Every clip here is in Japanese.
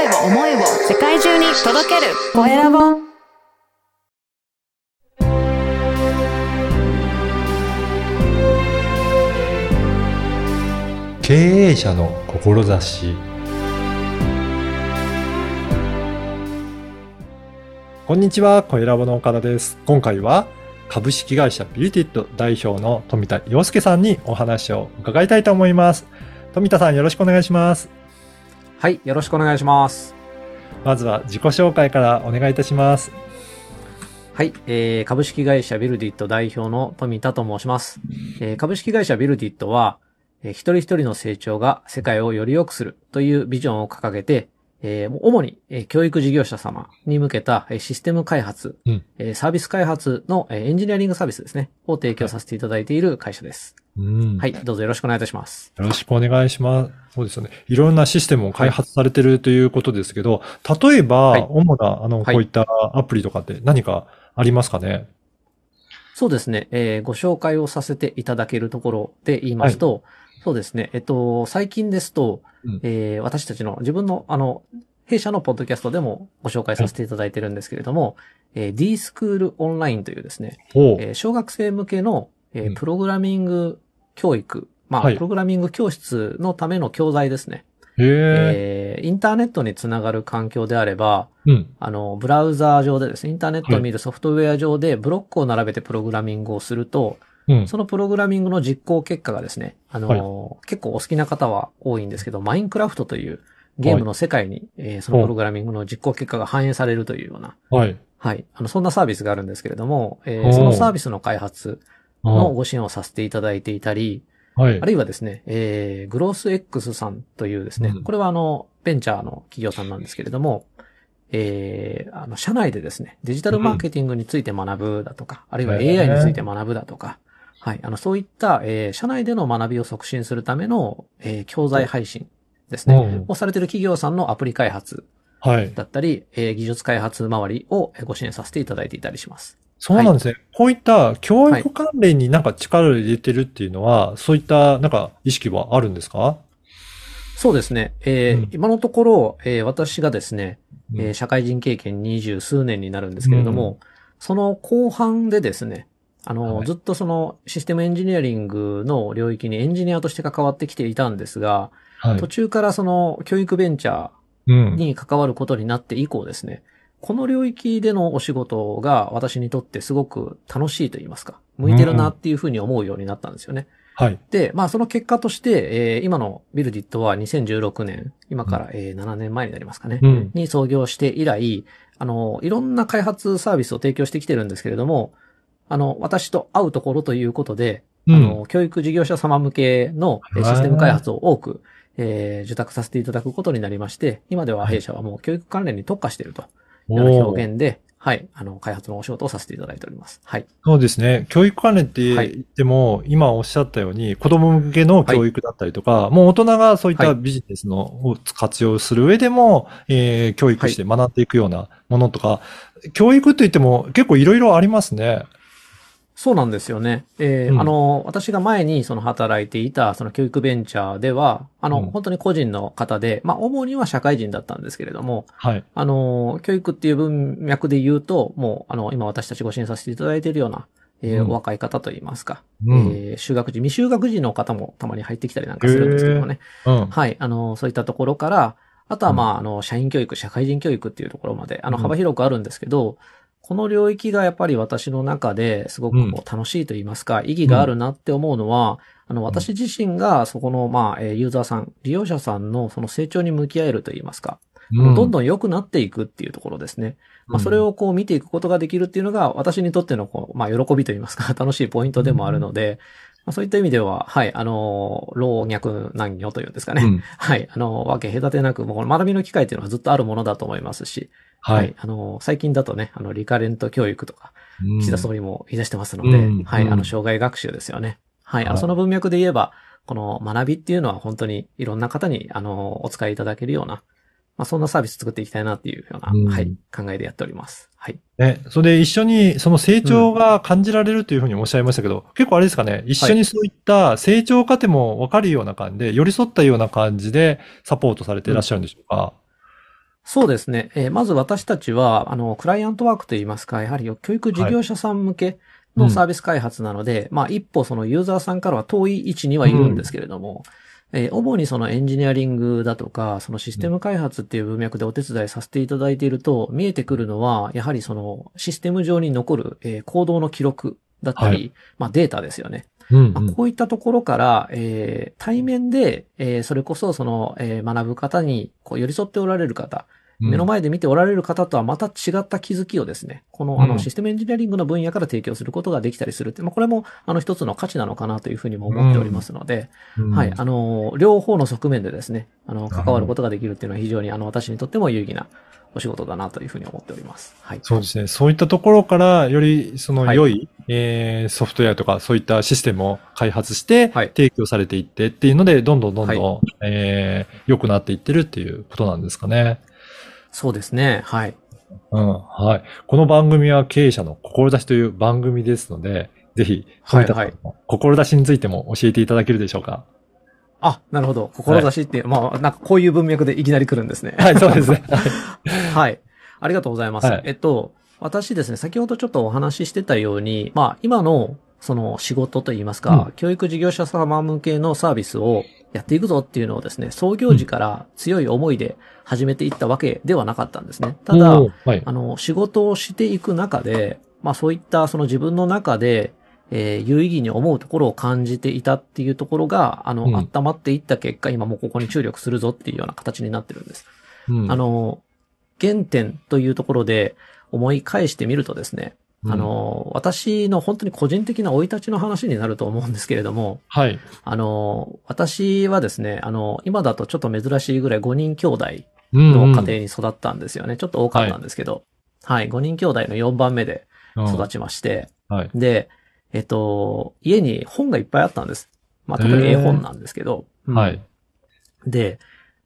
声を、思いを世界中に届けるコエラボ。経営者の志こんにちは、コエラボの岡田です。今回は株式会社ビューティット代表の富田洋介さんにお話を伺いたいと思います。富田さんよろしくお願いします。はい、よろしくお願いします。まずは自己紹介からお願いいたします。はい、えー、株式会社ビルディット代表の富田と申します。えー、株式会社ビルディットは、えー一人一人の成長が世界をより良くするというビジョンを掲げて、えー主に、えー教育事業者様に向けたえーシステム開発、うんえーサービス開発のえーエンジニアリングサービスですね、を提供させていただいている会社です。うん。はい、どうぞよろしくお願いいたします。よろしくお願いします。そうですよね。いろんなシステムを開発されてるということですけど、例えば、はい。主な、あの、はい。こういったアプリとかって何かありますかね？そうですね、えーご紹介をさせていただけるところで言いますと、そうですね、えっと、最近ですと、うん。えー私たちの自分の、あの、弊社のポッドキャストでもご紹介させていただいてるんですけれども、えー D スクールオンラインというですね。えー小学生向けの、えーうん。プログラミング教育、まあ、はいプログラミング教室のための教材ですね。へえ。えーインターネットにつながる環境であれば、うん。あの、ブラウザー上でですね、インターネットを見るソフトウェア上でブロックを並べてプログラミングをすると、うん。そのプログラミングの実行結果がですね、あの、結構お好きな方は多いんですけど、マインクラフトというゲームの世界に、えーそのプログラミングの実行結果が反映されるというような、はい。はい、あの、そんなサービスがあるんですけれども、えーそのサービスの開発のあご支援をさせていただいていたり、はい。あ。るいはですね、えー、グロース X さんというですね、うん。これはあの、ベンチャーの企業さんなんですけれども、えー、あの、社内でですね、デジタルマーケティングについて学ぶだとか、あるいは AI について学ぶだとか、はい、あの、そういった、えー、社内での学びを促進するための、えー、教材配信ですね、うん。をされている企業さんのアプリ開発はい。だったり、えー、技術開発周りをえーご支援させていただいていたりします。そうなんですね。こういった教育関連になんか力を入れてるっていうのは、そういったなんか意識はあるんですか？そうですね。えーうん今のところ、えー私がですね、うんえー社会人経験二十数年になるんですけれども、うその後半でですね、あの、はいずっとそのシステムエンジニアリングの領域にエンジニアとして関わってきていたんですが、はい途。中からその教育ベンチャうんー。に関わることになって以降ですね、この領域でのお仕事が私にとってすごく楽しいと言いますか、向いてるなっていうふうに思うようになったんですよね。はい。で、まあその結果として、えー今のビルディットは2016年、今から、えー7年前になりますかね、うん。に創業して以来、あの、いろんな開発サービスを提供してきてるんですけれども、あの、私と会うところということで、うん。あの、教育事業者様向けのえーシステム開発を多く、えー受託させていただくことになりまして、今では弊社はもう教育関連に特化しているというような表現で、はい、あの、開発のお仕事をさせていただいております。はい。そうですね。教育関連ってはい言っても、今おっしゃったように、子供向けの教育だったりとか、もう大人がそういったはいビジネスのを活用する上でも、えー教育して学んでいくようなものとか、教育って言っても結構いろいろありますね。そうなんですよね。えーうんあの、私が前にその働いていたその教育ベンチャーでは、あの、うん本当に個人の方で、まあ、主には社会人だったんですけれども、はい。あの、教育っていう文脈で言うと、もう、あの、今私たちご支援させていただいているような、えーうんお若い方といいますか、うん。えー修学時、未就学時の方もたまに入ってきたりなんかするんですけどもね。うん。はい。あの、そういったところから、あとはまあ、あの、社員教育、社会人教育っていうところまで、あの、うん幅広くあるんですけど、この領域がやっぱり私の中ですごくこう楽しいと言いますか、意義があるなって思うのは、あの、私自身がそこの、まあ、えーユーザーさん、利用者さんのその成長に向き合えると言いますか、うん。どんどん良くなっていくっていうところですね。まあ、それをこう見ていくことができるっていうのが、私にとってのこう、まあ、喜びと言いますか、楽しいポイントでもあるので、まあ、そういった意味では、はい、あの、老若男女というんですかね。うん はい。あの、わけ隔てなく、もう学びの機会っていうのはずっとあるものだと思いますし、ははいい。。あの、最近だとね、あの、リカレント教育とか、うん岸田総理も言い出してますので、うんはい。うんあの、障害学習ですよね。はい。あの、はいその文脈で言えば、この学びっていうのは本当にいろんな方に、あの、お使いいただけるような、まあ、そんなサービス作っていきたいなっていうような、うんはい、考えでやっております。はい。ね、それで一緒にその成長が感じられるというふうにおっしゃいましたけど、結構あれですかね、一緒にそういった成長過程もわかるような感じで、寄り添ったような感じでサポートされていらっしゃるんでしょうか？そうですね。えーまず私たちは、あの、クライアントワークといいますか、やはり教育事業者さん向けのサービス開発なので、まあ一歩そのユーザーさんからは遠い位置にはいるんですけれども、えー主にそのエンジニアリングだとか、そのシステム開発っていう文脈でお手伝いさせていただいていると、見えてくるのは、やはりそのシステム上に残る、えー行動の記録だったり、はまあデータですよね。うん、まあこういったところから、えー対面で、えーそれこそその、えー学ぶ方にこう寄り添っておられる方、目の前で見ておられる方とはまた違った気づきをですね、このあうん。のシステムエンジニアリングの分野から提供することができたりするって、まあこれもあの一つの価値なのかなというふうにも思っておりますので、うん。はい、あの、両方の側面でですね、あの、関わることができるっていうのは非常にあの私にとっても有意義なお仕事だなというふうに思っております。はい。そうですね。そういったところから、よりそのはい。良い、えーソフトウェアとかそういったシステムを開発して、はい。提供されていってっていうので、どんどんどんどん、はえー良くなっていってるっていうことなんですかね。そうですね。はい。うん。はい。この番組は経営者の志という番組ですので、ぜひ、はい富田さんの志についても教えていただけるでしょうか？あ、なるほど。志って、まあ、なんかこういう文脈でいきなり来るんですね。はい、そうですね。はい。ありがとうございます。はいえっと、私ですね、先ほどちょっとお話ししてたように、まあ、今の、その仕事といいますか、うん教育事業者様向けのサービスをやっていくぞっていうのをですね、創業時から強い思いで始めていったわけではなかったんですね。ただ、はい。あの、仕事をしていく中で、まあそういったその自分の中で、えー有意義に思うところを感じていたっていうところが、あの、うん温まっていった結果、今もうここに注力するぞっていうような形になってるんです。うんあ、の、原点というところで思い返してみるとですね、うんあ、の、私の本当に個人的な生い立ちの話になると思うんですけれども、はい。あの、私はですね、あの、今だとちょっと珍しいぐらい5人兄弟うんの家庭に育ったんですよね。ちょっと多かったんですけど、はい、5人兄弟の4番目で育ちまして、うんはい。で、えっと、家に本がいっぱいあったんです。まあ、特に絵本なんですけど、うんはい。で、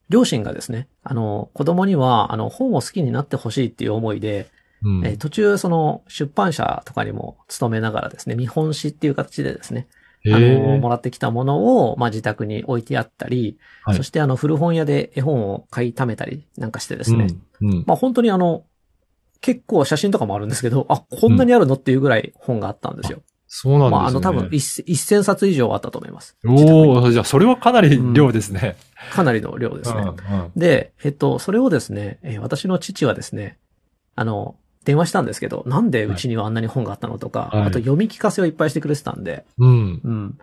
両親がですね、あの、子供には、あの、本を好きになってほしいっていう思いで、うんえー途中、その、出版社とかにも勤めながらですね、見本紙っていう形でですね、あの、もらってきたものを、まあ、自宅に置いてあったり、はいそして、あの、古本屋で絵本を買い溜めたりなんかしてですね、うん。うん。まあ、本当にあの、結構写真とかもあるんですけど、あ、こんなにあるのっていうぐらい本があったんですよ。そうなんですね。まあ、あの、多分一一千冊以上あったと思います。おおじゃあそれはかなり量ですね。かなりの量ですね。うんうんで、えっと、それをですね、えー私の父はですね、あの、電話したんですけど、なんでうちにはあんなに本があったのとか、はいあと読み聞かせをいっぱいしてくれてたんで、うん。うん。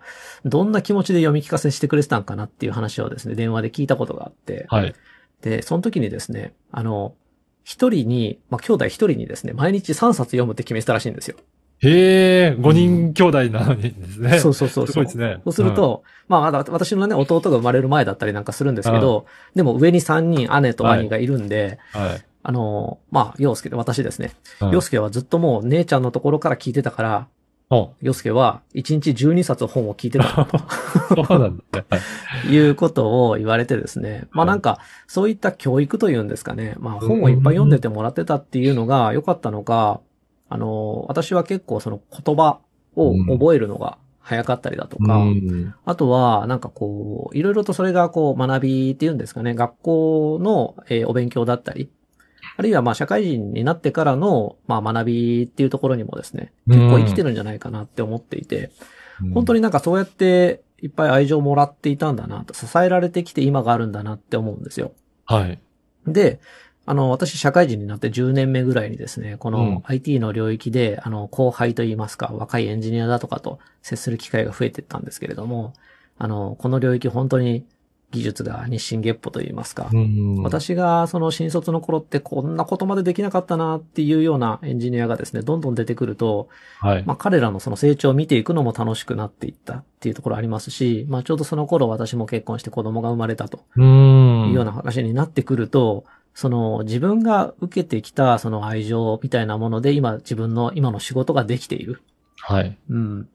どんな気持ちで読み聞かせしてくれてたんかなっていう話をですね、電話で聞いたことがあって、はい。で、その時にですね、あの、一人に、まあ、兄弟一人にですね、毎日3冊読むって決めてたらしいんですよ。へえ、5人兄弟なのにですね。そうそうそうそう。すごいですね。そうすると、まあ、まだ私のね、弟が生まれる前だったりなんかするんですけど、でも上に3人姉と兄がいるんで、うん、はい。あの、まあ、洋介で、私ですね。うん洋介はずっともう姉ちゃんのところから聞いてたから、お洋介は1日12冊本を聞いてた そうなんだね。はいということを言われてですね。まあなんか、そういった教育というんですかね。まあ本をいっぱい読んでてもらってたっていうのが良かったのか、あの、私は結構その言葉を覚えるのが早かったりだとか、うんあとは、なんかこう、いろいろとそれがこう、学びっていうんですかね、学校の、えーお勉強だったり、あるいはまあ社会人になってからの、まあ学びっていうところにもですね、結構生きてるんじゃないかなって思っていて、本当に。になんかそうやっていっぱい愛情をもらっていたんだなと、支えられてきて今があるんだなって思うんですよ。はい。で、あの、私、社会人になって10年目ぐらいにですね、こうんの IT の領域で、あの、後輩といいますか、若いエンジニアだとかと接する機会が増えていったんですけれども、あの、この領域本当に技術が日進月歩といいますか、うん、私がその新卒の頃ってこんなことまでできなかったなっていうようなエンジニアがですね、どんどん出てくると、はい。まあ彼らのその成長を見ていくのも楽しくなっていったっていうところありますし、まあちょうどその頃私も結婚して子供が生まれたとうん。いうような話になってくると、その自分が受けてきたその愛情みたいなもので今自分の今の仕事ができている。はい。うん。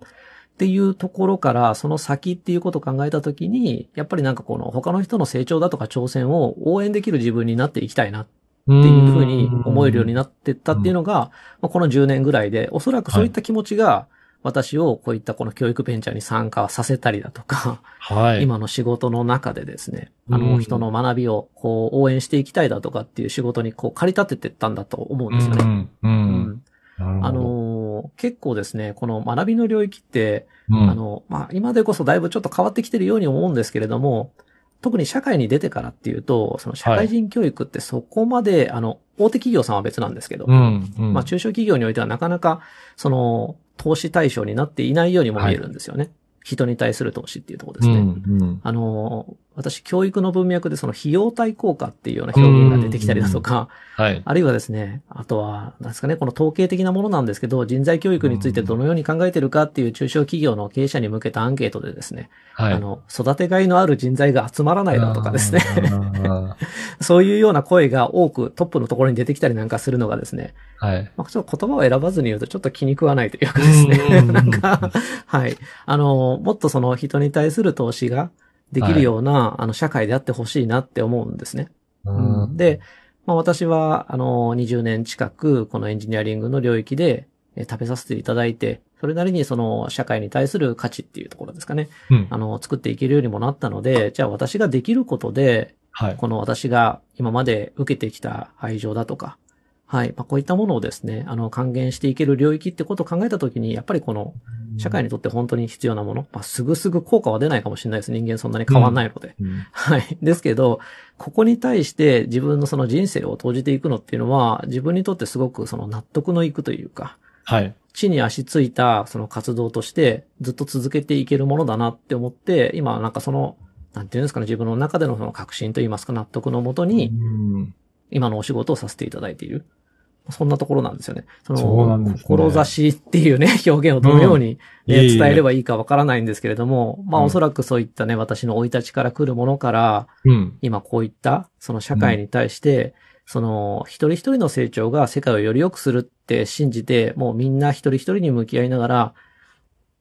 っていうところから、その先っていうことを考えたときに、やっぱりなんかこの他の人の成長だとか挑戦を応援できる自分になっていきたいなっってていうふうに思えるようにななってったっていうのが、まあこの10年ぐらいで、おそらくそういった気持ちが、私をこういったこの教育ベンチャーに参加させたりだとか、はい。今の仕事の中でですね、あうんの、人の学びをこう応援していきたいだとかっていう仕事にこう駆り立ててったんだと思うんですよね。うん。あ、のー結構ですね、この学びの領域って、うんあの、まあ、今でこそだいぶちょっと変わってきてるように思うんですけれども、特に社会に出てからっていうと、その社会人教育ってそこまで、あの、大手企業さんは別なんですけど、うん。うんまあ、中小企業においてはなかなか、その、投資対象になっていないようにも見えるんですよね。人に対する投資っていうところですね。うん。うん。あの、私、教育の文脈でその費用対効果っていうような表現が出てきたりだとか、はい。あるいはですね、あとは、なんですかね、この統計的なものなんですけど、人材教育についてどのように考えてるかっていう中小企業の経営者に向けたアンケートでですね、はい。あの、育てがいのある人材が集まらないだとかですね、あ そういうような声が多くトップのところに出てきたりなんかするのがですね、ーはい。まあ、ちょっと言葉を選ばずに言うとちょっと気に食わないというかですね、うんなんか、はい。あの、もっとその人に対する投資ができるような、あの、社会であってほしいなって思うんですね。うんで、まあ、私は、あの、20年近く、このエンジニアリングの領域で、えー食べさせていただいて、それなりにその、社会に対する価値っていうところですかね。うんあの、作っていけるようにもなったので、じゃあ私ができることで、はい。この私が今まで受けてきた愛情だとか、はい。まあ、こういったものをですね、あの、還元していける領域ってことを考えたときに、やっぱりこの、社会にとって本当に必要なもの、まあ、すぐすぐ効果は出ないかもしれないです。人間そんなに変わんないので。うんはい。ですけど、ここに対して自分のその人生を投じていくのっていうのは、自分にとってすごくその納得のいくというか、はい。地に足ついたその活動としてずっと続けていけるものだなって思って、今なんかその、なんていうんですかね、自分の中でのその確信といいますか納得のもとに、うん今のお仕事をさせていただいている。そんなところなんですよね。その、そうなんですね志っていうね、表現をどのように、ねいえいえ伝えればいいかわからないんですけれども、まあうんおそらくそういったね、私の生い立ちから来るものから、うん。今こういった、その社会に対して、その、一人一人の成長が世界をより良くするって信じて、もうみんな一人一人に向き合いながら、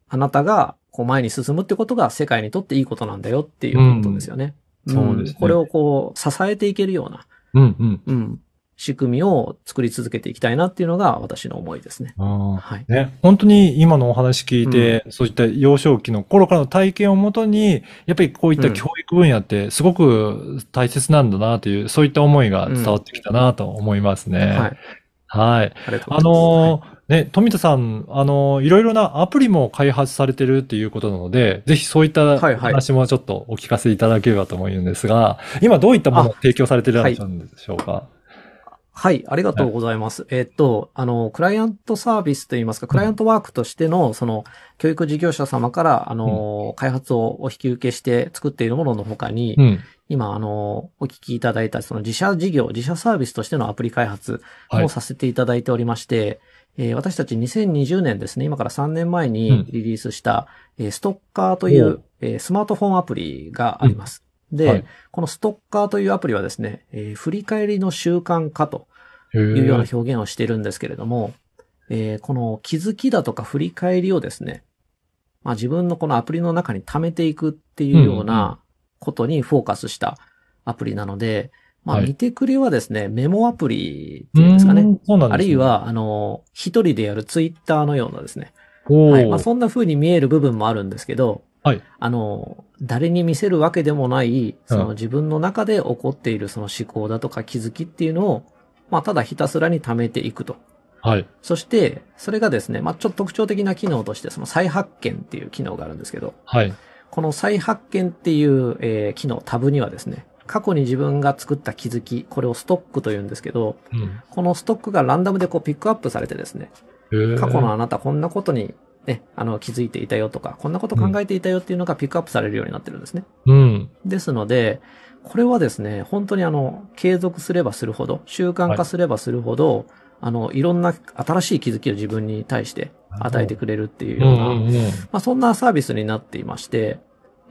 あなたがこう前に進むってことが世界にとっていいことなんだよっていうことですよね。うんそうですねこれをこう、支えていけるような、うん。うん。うん、仕組みを作り続けていきたいなっていうのが私の思いですね。はい。ね、本当に今のお話聞いて、そういった幼少期の頃からの体験をもとに、やっぱりこういった教育分野ってすごく大切なんだなという、そういった思いが伝わってきたなと思いますね。はい。はい。ありがとうございます。あのーね、富田さん、あのーいろいろなアプリも開発されてるっていうことなので、ぜひそういったはいはい。話もちょっとお聞かせいただければと思うんですが、今どういったものを提供されてるんでしょうか？はい、ありがとうございます。えっと、あの、クライアントサービスといいますか、クライアントワークとしての、その、教育事業者様から、あの、開発をお引き受けして作っているものの他に、うん。今、あの、お聞きいただいた、その自社事業、自社サービスとしてのアプリ開発はい。をさせていただいておりまして、えー私たち2020年ですね、今から3年前にリリースした、えーストッカーといおう、えースマートフォンアプリがあります。で、はい。このストッカーというアプリはですね、えー振り返りの習慣化というような表現をしているんですけれども、えーこの気づきだとか振り返りをですね、まあ自分のこのアプリの中に溜めていくっていうよううんうんなことにフォーカスしたアプリなので、まあはい見てくれはですね、メモアプリっていうんですかね。うんそうなんですねあるい、は、あの、一人でやるツイッターのようなですね。はい。まあそんな風に見える部分もあるんですけど、はいあの、誰に見せるわけでもない、そうんの自分の中で起こっているその思考だとか気づきっていうのを、まあただひたすらに貯めていくと。はい。そして、それがですね、まあちょっと特徴的な機能として、その再発見っていう機能があるんですけど、はい。この再発見っていう、えー機能、タブにはですね、過去に自分が作った気づき、これをストックというんですけど、うんこのストックがランダムでこうピックアップされてですね、過去のあなたこんなことにね、あの気づいていたよとか、こんなこと考えていたよっていうのがピックアップされるようになってるんですね。うん。ですので、これはですね、本当にあの、継続すればするほど、習慣化すればするほど、あの、いろんな新しい気づきを自分に対して与えてくれるっていううような、んうんうん。まあ、そんなサービスになっていまして、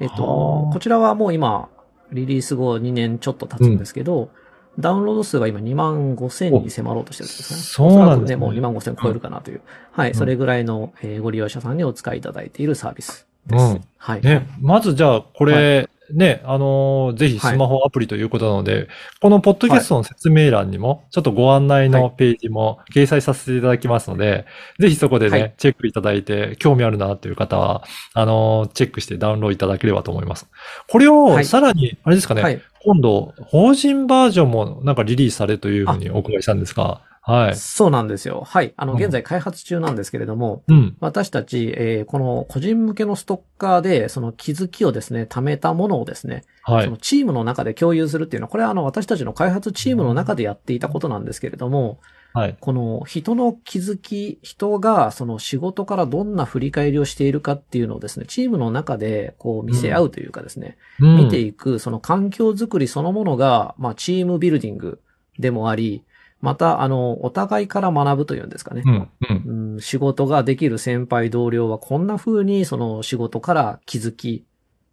えっと、はあこちらはもう今、リリース後2年ちょっと経つんですけど、ダウンロード数が今2万5千に迫ろうとしてるんですね。そうなんですねもう2万5千超えるかなという。はい、んそれぐらいの、えーご利用者さんにお使いいただいているサービスです。うんはい。ね、まずじゃあ、これ、ね、あのーぜひスマホアプリということなので、このポッドキャストの説明欄にも、ちょっとご案内のページも掲載させていただきますので、ぜひそこでね、はい。チェックいただいて、興味あるなという方は、あのーチェックしてダウンロードいただければと思います。これをはい。さらに、あれですかね、はい。今度、法人バージョンもなんかリリースされるというふうにお伺いしたんですが、はい。そうなんですよ。はい。あの、うん現在開発中なんですけれども、うん。私たち、えーこの個人向けのストッカーで、その気づきをですね、貯めたものをですね、はいその。チームの中で共有するっていうのは、これはあの、私たちの開発チームの中でやっていたことなんですけれども、はい。この人の気づき、人がその仕事からどんな振り返りをしているかっていうのをですね、チームの中でこう見せ合うというかですね、うん見ていくその環境づくりそのものが、まあチームビルディングでもあり、またあの、お互いから学ぶというんですかね。うん。うん。うん、仕事ができる先輩同僚はこんな風にその仕事から気づき、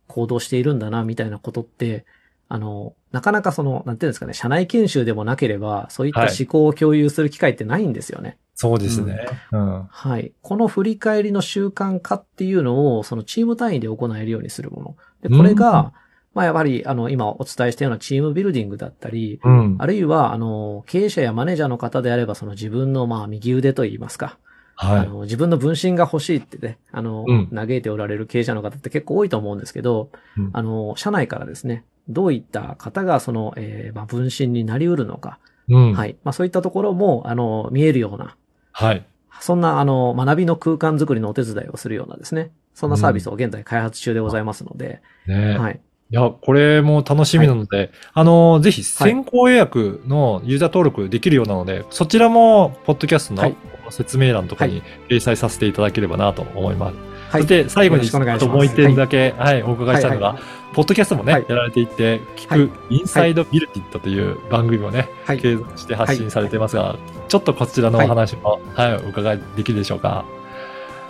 行動しているんだな、みたいなことって、あの、なかなかその、なんていうんですかね、社内研修でもなければ、そういったはい思考を共有する機会ってないんですよね。そうですね。うん。はい。この振り返りの習慣化っていうのを、そのチーム単位で行えるようにするもの。で、これうんが、まあやっぱり、あの、今お伝えしたようなチームビルディングだったり、うん。あるいは、あの、経営者やマネージャーの方であれば、その自分の、まあ、右腕といいますか、はい。あの、自分の分身が欲しいってね、あの、うん嘆いておられる経営者の方って結構多いと思うんですけど、うんあの、社内からですね、どういった方がその、えーまあ、分身になり得るのか、うん。はい。まあ、そういったところも、あの、見えるような、はい。そんな、あの、学びの空間づくりのお手伝いをするようなですね、そんなサービスを現在開発中でございますので、ねはい。いや、これも楽しみなので、あの、ぜひ先行予約のユーザー登録できるようなので、そちらも、ポッドキャストのはい。説明欄とかに掲載させていただければなと思います。はい。そして最後に、よろしくお願いします。あともう一点だけ、はい、お伺いしたいのが、はいポッドキャストもね、はい。やられていて、聞く、はい。インサイドビルディットという番組もね、はい。継続して発信されていますが、ちょっとこちらのお話も、はい、お伺いできるでしょうか？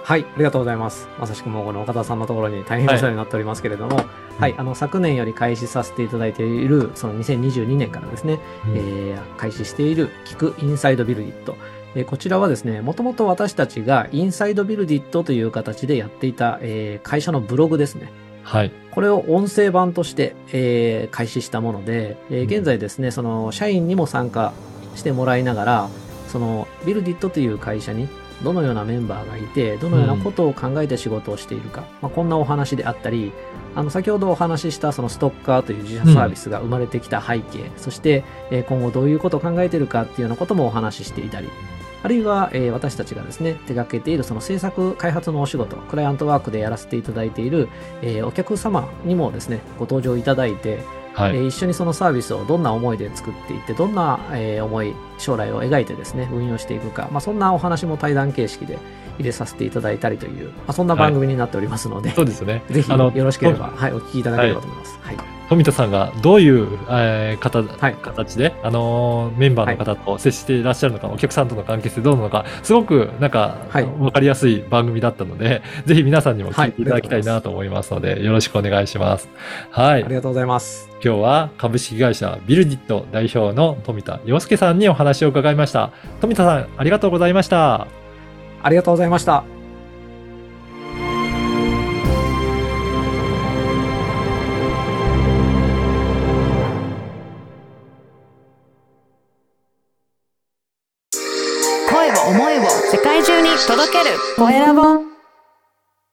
はい、ありがとうございます。まさしくもうこの岡田さんのところに大変お世話になっておりますけれども、はい、あの、昨年より開始させていただいている、その2022年からですね、うんえー開始している聞くインサイドビルディット。えーこちらはですね、もともと私たちがインサイドビルディットという形でやっていた、えー会社のブログですね。はい。これを音声版として、えー開始したもので、えーうん現在ですね、その社員にも参加してもらいながら、そのビルディットという会社にどのようなメンバーがいて、どのようなことを考えて仕事をしているか、まあ、こんなお話であったり、あの先ほどお話ししたそのストッカーという自社サービスが生まれてきた背景、そして、えー今後どういうことを考えているかっていうようなこともお話ししていたり、あるいは、えー私たちがですね、手掛けているその制作開発のお仕事、クライアントワークでやらせていただいている、えーお客様にもですね、ご登場いただいて、はい。えー一緒にそのサービスをどんな思いで作っていって、どんな、えー思い、将来を描いてですね、運用していくか、まあ、そんなお話も対談形式で入れさせていただいたりという、まあ、そんな番組になっておりますので、そうですね。ぜひよろしければ、はい、お聞きいただければと思います。はい。富田さんがどういう、えー方はい形で、あのーメンバーの方と接していらっしゃるのか、お客さんとの関係性どうなのか、すごくなんか、はいわかりやすい番組だったので、ぜひ皆さんにも聞いていただきたいなと思いますので、よろしくお願いします。はいあ。りがとうございます。今日は株式会社ビルディット代表の富田洋介さんにお話を伺いました。富田さん、ありがとうございました。ありがとうございました。